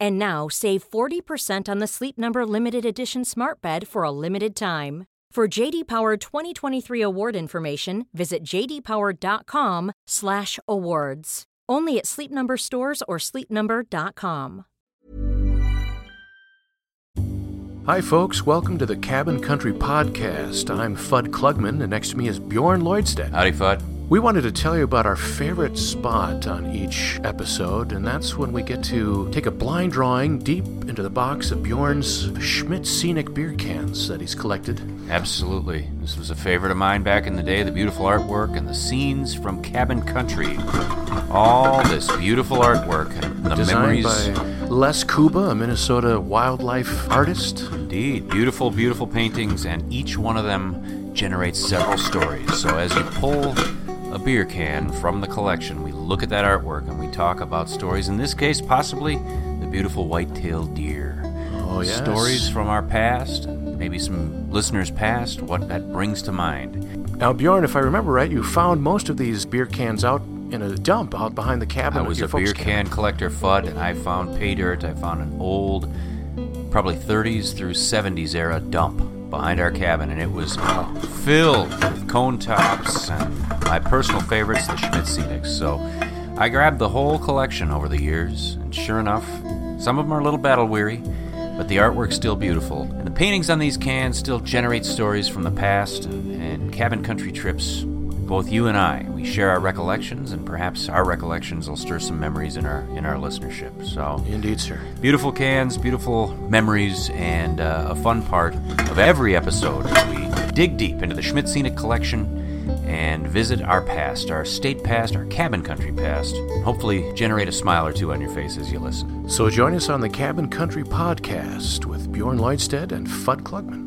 And now save 40% on the Sleep Number limited edition Smart Bed for a limited time. For JD Power 2023 award information, visit jdpower.com/awards. Only at Sleep Number stores or sleepnumber.com. Hi, folks. Welcome to the Cabin Country Podcast. I'm Fudd Klugman, and next to me is Bjorn Lloydstedt. Howdy, Fudd. We wanted to tell you about our favorite spot on each episode, and that's when we get to take a blind drawing deep into the box of Bjorn's Schmidt Scenic beer cans that he's collected. Absolutely. This was a favorite of mine back in the day the beautiful artwork and the scenes from Cabin Country. All this beautiful artwork and the Designed memories. by Les Kouba, a Minnesota wildlife artist. Indeed. Beautiful, beautiful paintings, and each one of them generates several stories. So as you pull a beer can from the collection, we look at that artwork and we talk about stories. In this case, possibly the beautiful white-tailed deer. Oh, yes. Stories from our past, maybe some listeners' past, what that brings to mind. Now, Bjorn, if I remember right, you found most of these beer cans out in a dump out behind the cabin. I was a beer cabin. can collector, Fudd, and I found pay dirt. I found an old, probably 30s through 70s era dump behind our cabin, and it was filled with cone tops and my personal favorites, the Schmidt Scenics. So I grabbed the whole collection over the years, and sure enough, some of them are a little battle weary, but the artwork's still beautiful. And the paintings on these cans still generate stories from the past and, and cabin country trips. Both you and I, we share our recollections, and perhaps our recollections will stir some memories in our in our listenership. So, Indeed, sir. beautiful cans, beautiful memories, and uh, a fun part of every episode we dig deep into the Schmidt Scenic Collection and visit our past, our state past, our cabin country past, and hopefully generate a smile or two on your face as you listen. So join us on the Cabin Country Podcast with Bjorn Lloydstedt and Fudd Klugman.